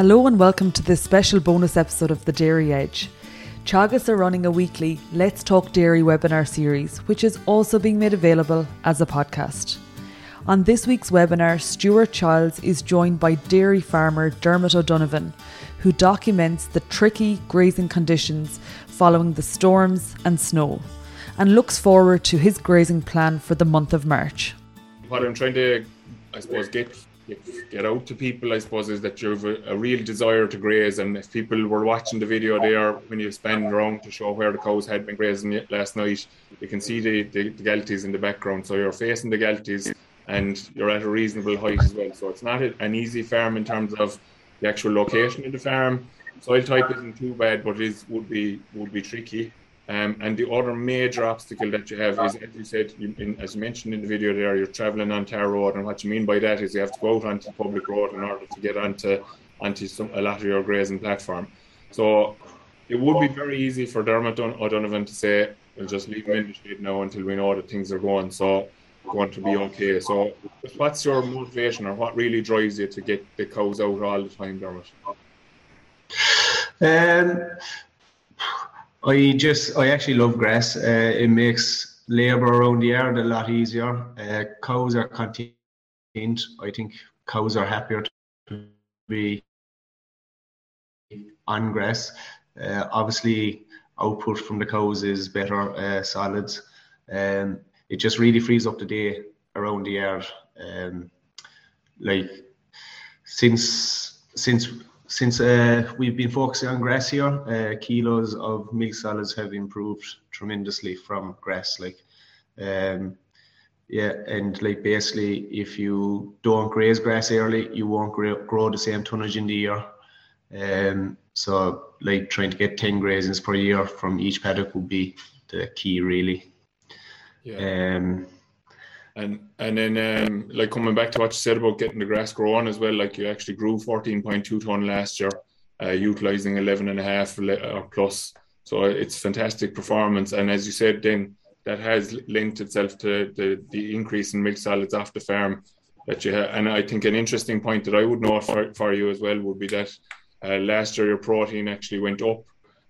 Hello and welcome to this special bonus episode of The Dairy Edge. Teagasc are running a weekly Let's Talk Dairy webinar series, which is also being made available as a podcast. On this week's webinar, Stuart Childs is joined by dairy farmer Dermot O'Donovan, who documents the tricky grazing conditions following the storms and snow, and looks forward to his grazing plan for the month of March. What I'm trying to, I suppose, get get out to people, I suppose, is that you have a, a, real desire to graze. And if people were watching the video there, when you span around to show where the cows had been grazing last night, you can see the, the, the in the background. So you're facing the Galties and you're at a reasonable height as well. So it's not an easy farm in terms of the actual location of the farm. Soil type isn't too bad, but it would be would be tricky. Um, and the other major obstacle that you have is, as you said, you, in, as you mentioned in the video there, you're traveling on tar road, and what you mean by that is you have to go out onto public road in order to get onto onto some, a lot of your grazing platform. So it would be very easy for Dermot O'Donovan to say, "We'll just leave him in the shade now until we know that things are going." So going to be okay. So, what's your motivation, or what really drives you to get the cows out all the time, Dermot? Um, I just I actually love grass. Uh, it makes labour around the yard a lot easier. Uh, cows are content. I think cows are happier to be on grass. Uh, obviously, output from the cows is better uh, solids. Um, it just really frees up the day around the yard. Um, like since since since uh, we've been focusing on grass here, uh, kilos of milk solids have improved tremendously from grass. Like, um, yeah, and like basically, if you don't graze grass early, you won't grow, grow the same tonnage in the year. Um, so, like trying to get ten grazings per year from each paddock would be the key, really. Yeah. Um, and and then um, like coming back to what you said about getting the grass growing as well, like you actually grew 14.2 ton last year, uh, utilizing 11 and a half or plus. So it's fantastic performance. And as you said, then that has linked itself to the, the increase in milk solids off the farm that you have. And I think an interesting point that I would note for, for you as well would be that uh, last year your protein actually went up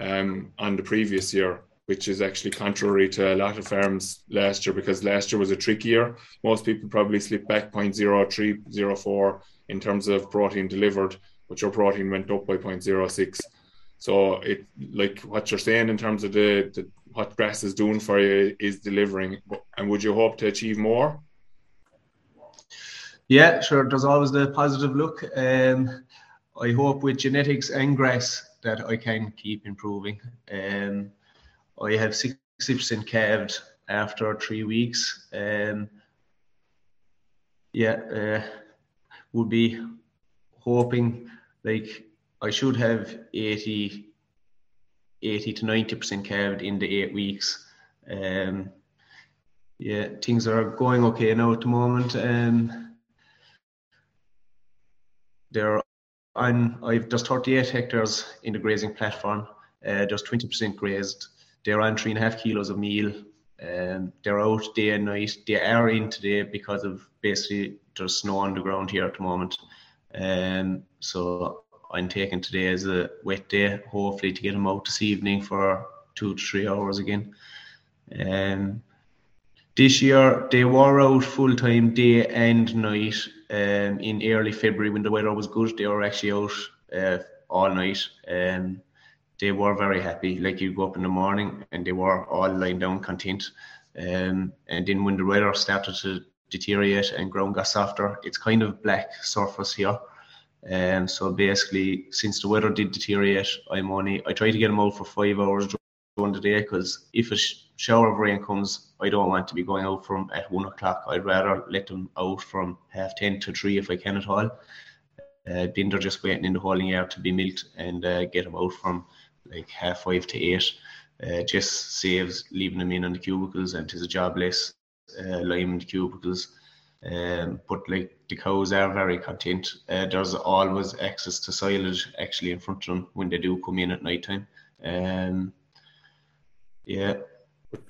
um, on the previous year which is actually contrary to a lot of farms last year because last year was a tricky year. Most people probably slipped back 0.03, 0.04 in terms of protein delivered, but your protein went up by 0.06. So it like what you're saying in terms of the, the what grass is doing for you is delivering. And would you hope to achieve more? Yeah, sure. There's always the positive look. Um, I hope with genetics and grass that I can keep improving. Um, I have 60% calved after three weeks. Um, yeah, uh, would be hoping like I should have 80, 80 to 90% calved in the eight weeks. Um, yeah, things are going okay now at the moment. Um, there, I'm, I've just 38 hectares in the grazing platform. Uh, there's 20% grazed they're on three and a half kilos of meal. Um, they're out day and night. They are in today because of basically there's snow on the ground here at the moment. Um, so I'm taking today as a wet day, hopefully to get them out this evening for two to three hours again. Um, this year they were out full time day and night. Um, in early February when the weather was good, they were actually out uh, all night. Um, they were very happy. Like you go up in the morning and they were all lying down content. Um, and then when the weather started to deteriorate and ground got softer, it's kind of black surface here. And so basically, since the weather did deteriorate, I'm only I try to get them out for five hours during the day because if a sh- shower of rain comes, I don't want to be going out from at one o'clock. I'd rather let them out from half ten to three if I can at all. Uh, then they're just waiting in the holding yard to be milked and uh, get them out from like half five to eight. Uh, just saves leaving them in on the cubicles and tis a job less uh, in the cubicles. Um, but like the cows are very content. Uh, there's always access to silage actually in front of them when they do come in at night time. Um, yeah.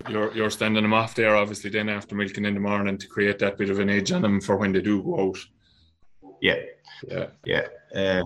You're you're standing them off there obviously then after milking in the morning to create that bit of an edge on them for when they do go out. Yeah. Yeah. Yeah. Uh,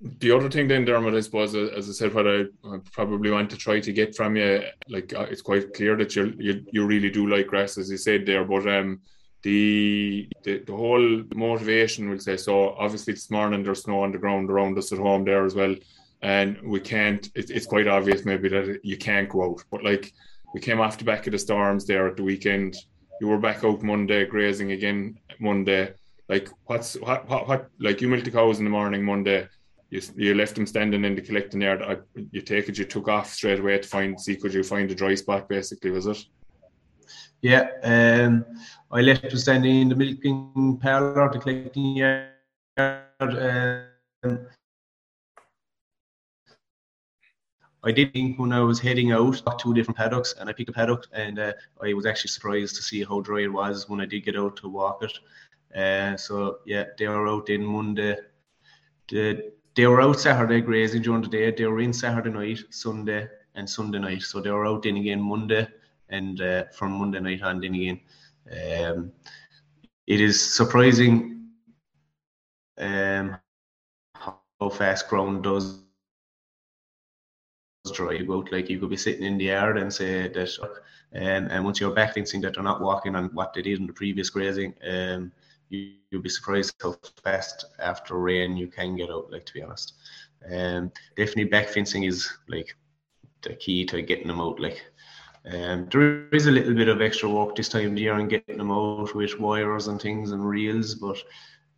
the other thing then, Dermot, I suppose, uh, as I said, what I probably want to try to get from you, like uh, it's quite clear that you you you really do like grass, as you said there, but um, the, the the whole motivation we'll say so. Obviously, this morning there's snow on the ground around us at home there as well, and we can't. It, it's quite obvious maybe that you can't go out, but like we came off the back of the storms there at the weekend. You were back out Monday grazing again Monday. Like what's what what, what like you milk the cows in the morning Monday you, you left them standing in the collecting yard. I, you take it, you took off straight away to find, see, could you find a dry spot basically, was it? Yeah, um, I left them standing in the milking parlour, the collecting yard. Um, I did think when I was heading out, two different paddocks, and I picked a paddock, and uh, I was actually surprised to see how dry it was when I did get out to walk it. Uh, so yeah, they were out in Monday. The they were out Saturday grazing during the day. They were in Saturday night, Sunday, and Sunday night. So they were out in again Monday, and uh, from Monday night on in again. Um, it is surprising um, how fast ground does dry you out. Like you could be sitting in the yard and say that, um, and once you're back fencing that they're not walking on what they did in the previous grazing, um, you, you'll be surprised how fast after rain you can get out. Like to be honest, um, definitely back fencing is like the key to getting them out. Like, um, there is a little bit of extra work this time of year and getting them out with wires and things and reels, but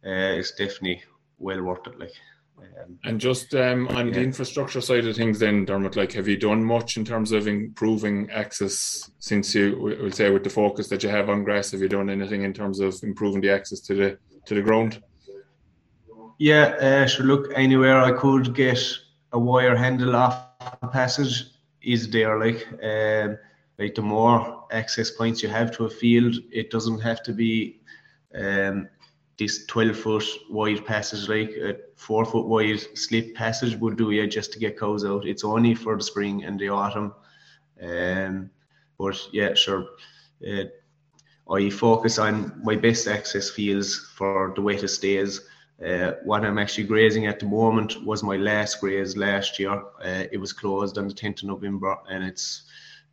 uh, it's definitely well worth it. Like. Um, and just um, on yeah. the infrastructure side of things, then Dermot, like, have you done much in terms of improving access since you would say with the focus that you have on grass? Have you done anything in terms of improving the access to the to the ground? Yeah, uh, sure. Look, anywhere I could get a wire handle off the passage is there. Like, um, like the more access points you have to a field, it doesn't have to be um, this 12 foot wide passage, like a four foot wide slip passage, would do you just to get cows out. It's only for the spring and the autumn. Um, but yeah, sure. Uh, I focus on my best access fields for the wettest days. Uh, what I'm actually grazing at the moment was my last graze last year. Uh, it was closed on the 10th of November, and it's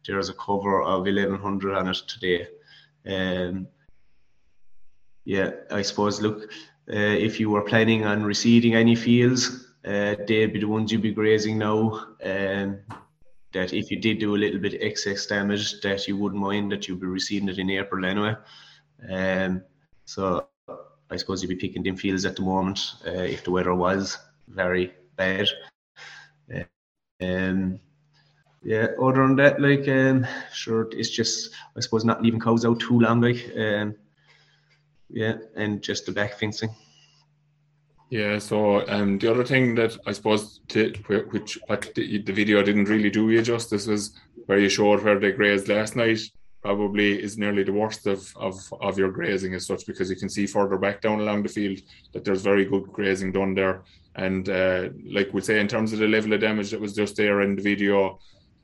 there's a cover of 1100 on it today. Um, yeah, I suppose. Look, uh, if you were planning on reseeding any fields, uh, they'd be the ones you'd be grazing now. Um, that if you did do a little bit excess damage, that you wouldn't mind that you'd be reseeding it in April anyway. Um, so I suppose you'd be picking them fields at the moment uh, if the weather was very bad. Uh, um, yeah, other than that, like, um, sure, it's just I suppose not leaving cows out too long, like. Um, yeah, and just the back fencing. Yeah, so um, the other thing that I suppose to, which the, the, video didn't really do you justice was where you showed where they grazed last night. Probably is nearly the worst of, of, of your grazing as such because you can see further back down along the field that there's very good grazing done there. And uh, like we say, in terms of the level of damage that was just there in the video,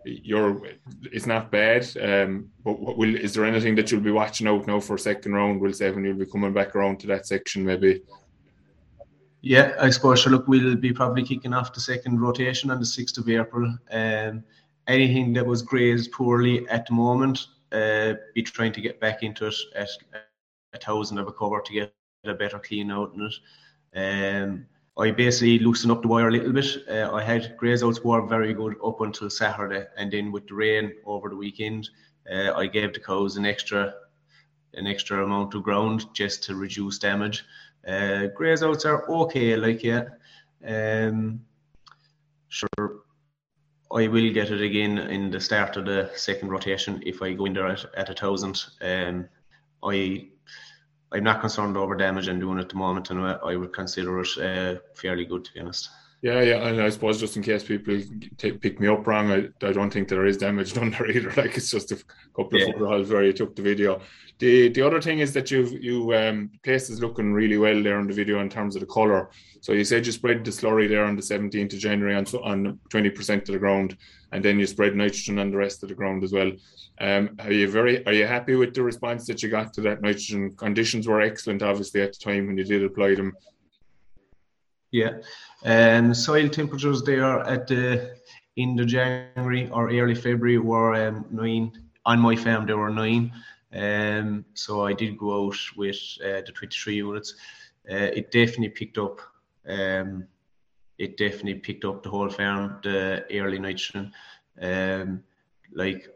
you're it's not bad. Um, but what will is there anything that you'll be watching out now for second round? We'll say when you'll be coming back around to that section, maybe. Yeah, I suppose. So look, we'll be probably kicking off the second rotation on the sixth of April. Um, anything that was grazed poorly at the moment, uh, be trying to get back into it at a thousand of a cover to get a better clean out in it. Um, I basically loosened up the wire a little bit. Uh, I had graze outs were very good up until Saturday, and then with the rain over the weekend, uh, I gave the cows an extra an extra amount of ground just to reduce damage. Uh, graze are okay, like yeah. Um, sure, I will get it again in the start of the second rotation if I go in there at, at a thousand. Um, I I'm not concerned over damage and doing it at the moment, and I would consider it uh, fairly good to be honest. Yeah, yeah, and I suppose just in case people take, pick me up wrong, I, I don't think there is damage done there either. Like it's just a couple of yeah. footballs where you took the video. The the other thing is that you you um place is looking really well there on the video in terms of the color. So you said you spread the slurry there on the 17th of January on on 20% of the ground, and then you spread nitrogen on the rest of the ground as well. Um, are you very are you happy with the response that you got to that nitrogen? Conditions were excellent, obviously at the time when you did apply them. Yeah, and soil temperatures there at the end of January or early February were um, nine. On my farm, there were nine. Um, so I did go out with uh, the 23 units. Uh, it definitely picked up. Um, it definitely picked up the whole farm, the early nitrogen. Um, like,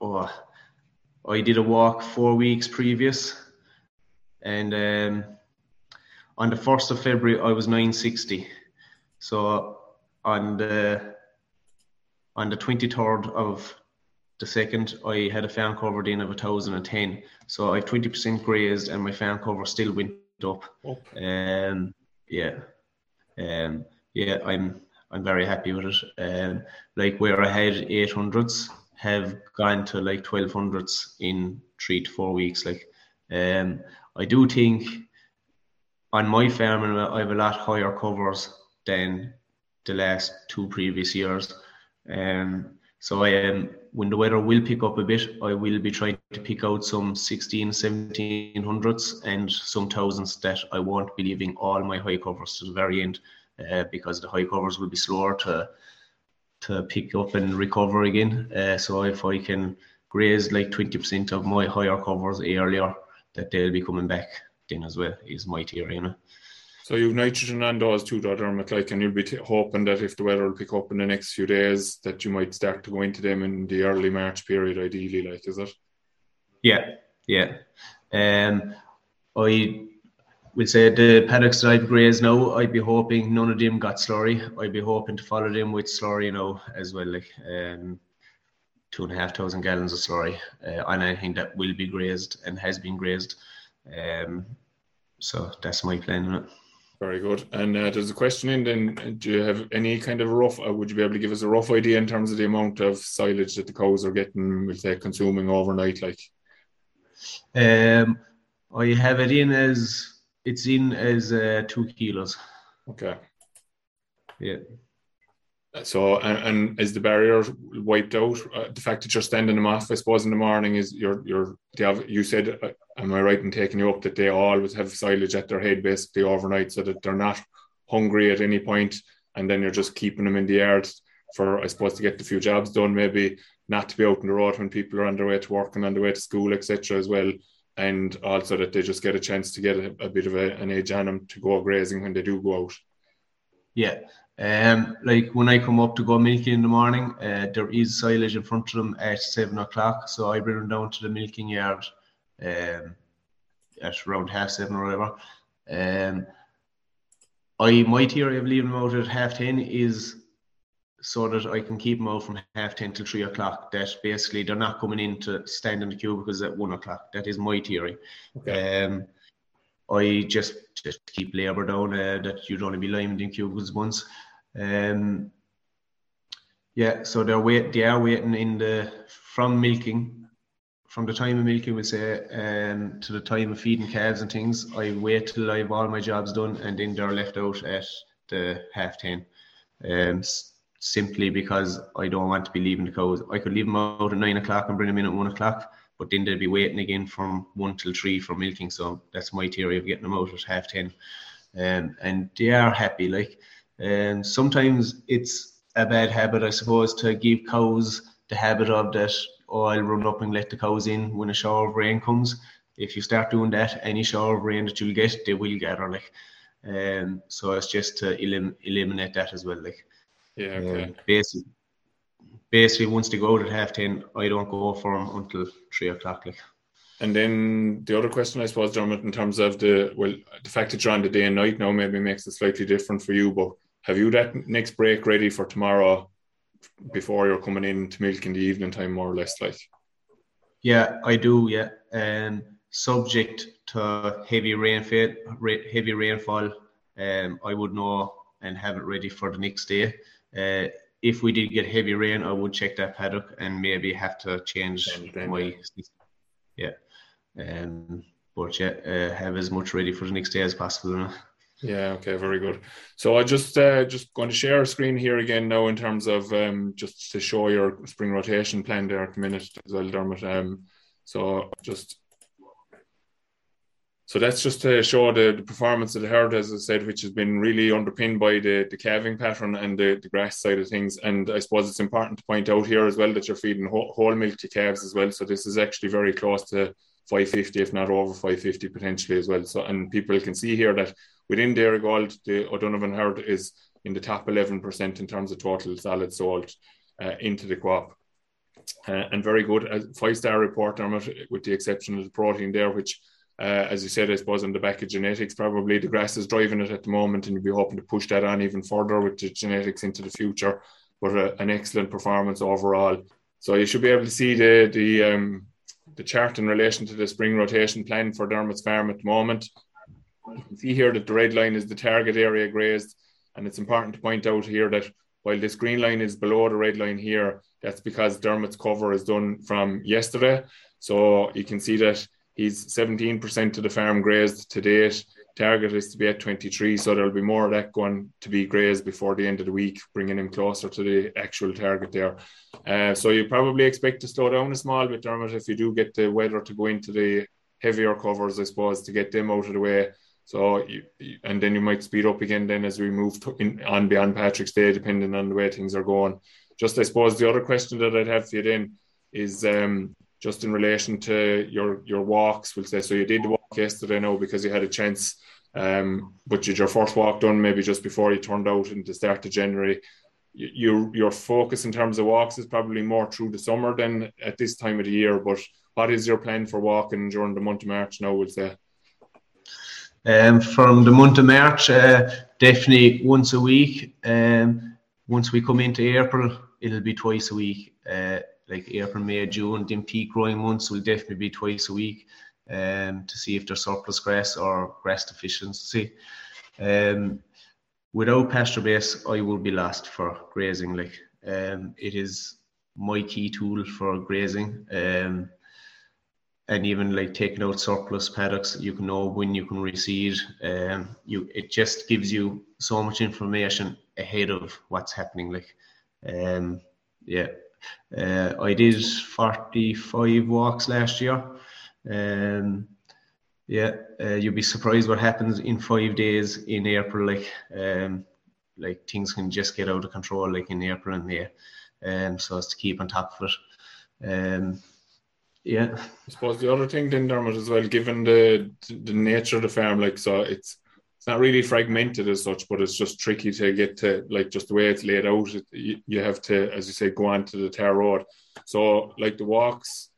oh, I did a walk four weeks previous, and um, on the first of February I was 960. So on the on the 23rd of the second, I had a farm cover in of 1010. So I've 20% grazed and my farm cover still went up. Oh. Um, yeah. Um, yeah, I'm I'm very happy with it. Um, like where I had 800s have gone to like 1200s in three to four weeks. Like, um, I do think on my farm I have a lot higher covers than the last two previous years. Um, so I am when the weather will pick up a bit, I will be trying to pick out some 16, 1700s and some thousands that I won't be leaving all my high covers to the very end uh, because the high covers will be slower to to pick up and recover again. Uh, so if I can graze like 20% of my higher covers earlier, that they'll be coming back then as well is my theory, you know. So you've nitrogen and those two Dermot, like, and you'll be t- hoping that if the weather will pick up in the next few days, that you might start to go into them in the early March period, ideally, like, is it? Yeah, yeah. Um, I would say the paddocks that I've grazed now, I'd be hoping none of them got slurry. I'd be hoping to follow them with slurry, you know, as well, like um, two and a half thousand gallons of slurry uh, on anything that will be grazed and has been grazed. Um, so that's my plan. On it. Very good. And uh, there's a question in then. Do you have any kind of rough, uh, would you be able to give us a rough idea in terms of the amount of silage that the cows are getting, will say, consuming overnight? Like, um, I have it in as, it's in as uh, two kilos. Okay. Yeah. So, and, and, is the barrier wiped out? Uh, the fact that you're standing them off, I suppose, in the morning is you're you're. They have, you said, uh, am I right in taking you up that they always have silage at their head basically overnight, so that they're not hungry at any point, and then you're just keeping them in the yard for, I suppose, to get a few jobs done. Maybe not to be out on the road when people are on their way to work and on their way to school, etc. As well, and also that they just get a chance to get a, a bit of a, an edge on them to go grazing when they do go out. Yeah, um, like when I come up to go milking in the morning, uh, there is silage in front of them at seven o'clock. So I bring them down to the milking yard um, at around half seven or whatever. Um, I my theory of leaving them out at half ten is so that I can keep them out from half ten till three o'clock. That basically they're not coming in to stand in the cubicles at one o'clock. That is my theory. Okay. Um, I just just keep labour down uh, that you'd only be liming in cubicles once. Um, yeah, so they're wait they are waiting in the from milking, from the time of milking, we say, um, to the time of feeding calves and things. I wait till I have all my jobs done, and then they're left out at the half ten. Um, simply because I don't want to be leaving the cows. I could leave them out at nine o'clock and bring them in at one o'clock, but then they'd be waiting again from one till three for milking. So that's my theory of getting them out at half ten. Um, and they are happy. Like and sometimes it's a bad habit, I suppose, to give cows the habit of that, oh, I'll run up and let the cows in when a shower of rain comes. If you start doing that, any shower of rain that you'll get, they will gather. Like, um, so it's just to elim- eliminate that as well. Like, yeah, okay. Um, basically, basically, once they go out at half ten, I don't go for them until three o'clock. Like. And then the other question, I suppose, Dermot, in terms of the well, the fact that you're on the day and night now maybe makes it slightly different for you, but have you that next break ready for tomorrow before you're coming in to milk in the evening time, more or less? Like, yeah, I do. Yeah, um, subject to heavy rainfall, heavy rainfall, um, I would know and have it ready for the next day. Uh, if we did get heavy rain, I would check that paddock and maybe have to change my. Yeah, um, but yeah, uh, have as much ready for the next day as possible. Yeah. Okay. Very good. So I just uh, just going to share a screen here again now in terms of um, just to show your spring rotation plan there at the minute as well, Dermot. Um, so just so that's just to show the, the performance of the herd, as I said, which has been really underpinned by the, the calving pattern and the, the grass side of things. And I suppose it's important to point out here as well that you're feeding whole, milk to calves as well. So this is actually very close to 550, if not over 550 potentially as well. So and people can see here that within Dairygold, the O'Donovan herd is in the top 11% in terms of total solid salt uh, into the crop. Uh, and very good, five star report, with the exception of the protein there, which uh, as you said, I suppose on the back of genetics, probably the grass is driving it at the moment, and you'll be hoping to push that on even further with the genetics into the future. But uh, an excellent performance overall. So you should be able to see the the um, the chart in relation to the spring rotation plan for Dermot's farm at the moment. You can see here that the red line is the target area grazed, and it's important to point out here that while this green line is below the red line here, that's because Dermot's cover is done from yesterday. So you can see that He's 17% of the farm grazed to date. Target is to be at 23, so there'll be more of that going to be grazed before the end of the week, bringing him closer to the actual target there. Uh, so you probably expect to slow down a small bit, Dermot, if you do get the weather to go into the heavier covers, I suppose, to get them out of the way. So, you, and then you might speed up again then as we move in, on beyond Patrick's Day, depending on the way things are going. Just, I suppose, the other question that I'd have for you then is um, just in relation to your your walks, we'll say. So you did walk yesterday no, because you had a chance, um, but did your first walk done maybe just before you turned out in the start of January. Your your focus in terms of walks is probably more through the summer than at this time of the year. But what is your plan for walking during the month of March now? We'll say. Um, from the month of March, uh, definitely once a week. Um, once we come into April, it'll be twice a week. Uh, like April, May, June, then peak growing months will definitely be twice a week um, to see if there's surplus grass or grass deficiency. Um, without PastureBase, I will be lost for grazing. Like um, it is my key tool for grazing. Um, and even like taking out surplus paddocks, you can know when you can reseed. Um, you it just gives you so much information ahead of what's happening. Like, um, yeah, uh, I did 45 walks last year. Um, yeah, uh, you'd be surprised what happens in five days in April. Like, um, like things can just get out of control, like in April and May. Um, so as to keep on top of it. Um, yeah. I suppose the other thing then, Dermot, as well, given the the nature of the farm, like so, it's it's not really fragmented as such, but it's just tricky to get to like just the way it's laid out. It, you, you, have to, as you say, go onto the tar road. So like the walks,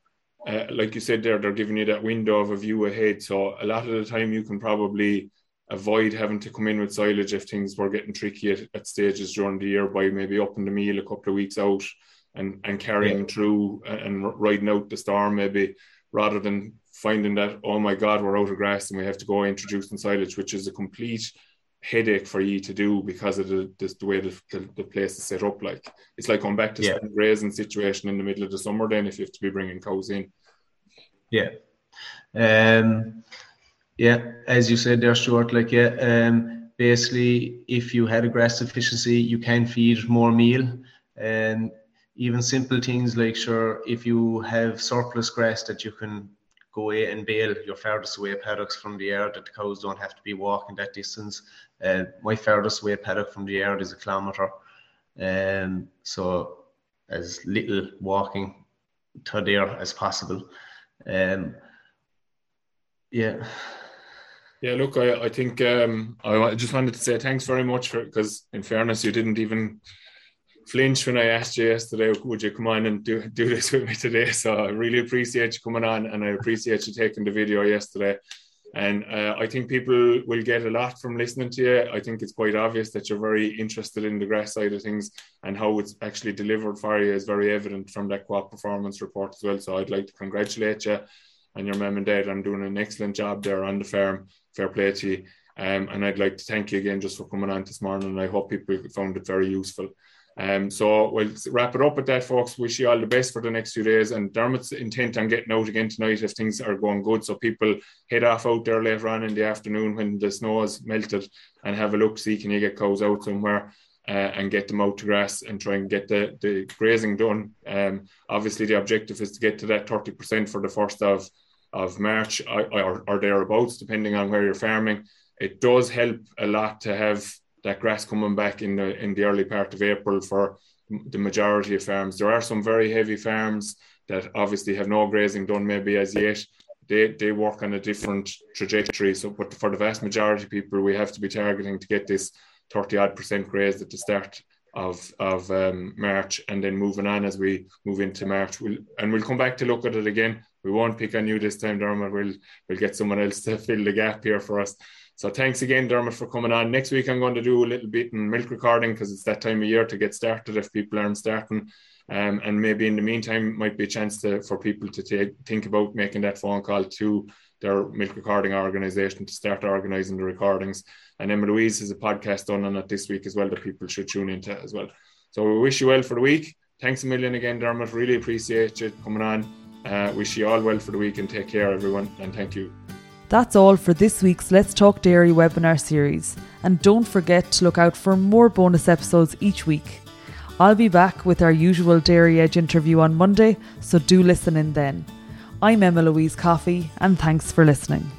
uh, like you said there, they're giving you that window of a view ahead. So a lot of the time you can probably avoid having to come in with silage if things were getting tricky at, at stages during the year by maybe upping the meal a couple of weeks out and, and carrying yeah. through and, and riding out the storm maybe rather than finding that oh my god we're out of grass and we have to go introduce some silage which is a complete headache for you to do because of the, the, the way the, the, the, place is set up like. It's like going back to yeah. grazing situation in the middle of the summer then if you have to be bringing cows in. Yeah. Um yeah as you said there short like yeah um basically if you had a grass deficiency you can feed more meal. And even simple things like sure if you have surplus grass that you can go away and bale your furthest away paddocks from the yard that the cows don't have to be walking that distance. Uh, my furthest away paddock from the yard is a kilometre. Um, so as little walking to there as possible. Um, yeah. Yeah, look, I, I think um, I just wanted to say thanks very much for because, in fairness, you didn't even flinch when I asked you yesterday, would you come on and do, do this with me today? So I really appreciate you coming on and I appreciate you taking the video yesterday. And uh, I think people will get a lot from listening to you. I think it's quite obvious that you're very interested in the grass side of things and how it's actually delivered for you is very evident from that co performance report as well. So I'd like to congratulate you and your mum and dad on doing an excellent job there on the farm. Fair play to you. Um, and I'd like to thank you again just for coming on this morning. I hope people found it very useful. Um, so we'll wrap it up with that, folks. Wish you all the best for the next few days. And Dermot's intent on getting out again tonight if things are going good. So people head off out there later on in the afternoon when the snow has melted and have a look, see can you get cows out somewhere. Uh, and get them out to grass and try and get the, the grazing done. Um, obviously, the objective is to get to that 30% for the first of of March or, or thereabouts, depending on where you're farming. It does help a lot to have that grass coming back in the in the early part of April for the majority of farms. There are some very heavy farms that obviously have no grazing done maybe as yet. They, they work on a different trajectory. So, but for the vast majority of people, we have to be targeting to get this 30 odd percent grazed at the start of of um, March, and then moving on as we move into March. We'll and we'll come back to look at it again. We won't pick on you this time, Dermot. We'll we'll get someone else to fill the gap here for us. So thanks again, Dermot, for coming on. Next week I'm going to do a little bit in milk recording because it's that time of year to get started if people aren't starting. Um, and maybe in the meantime might be a chance to, for people to take, think about making that phone call to their milk recording organisation to start organising the recordings. And Emma Louise has a podcast done on it this week as well that people should tune into as well. So we wish you well for the week. Thanks a million again, Dermot. Really appreciate you coming on. Uh, wish you all well for the week and take care, everyone. And thank you. That's all for this week's Let's Talk Dairy webinar series. And don't forget to look out for more bonus episodes each week. I'll be back with our usual Dairy Edge interview on Monday, so do listen in then. I'm Emma Louise Coffey, and thanks for listening.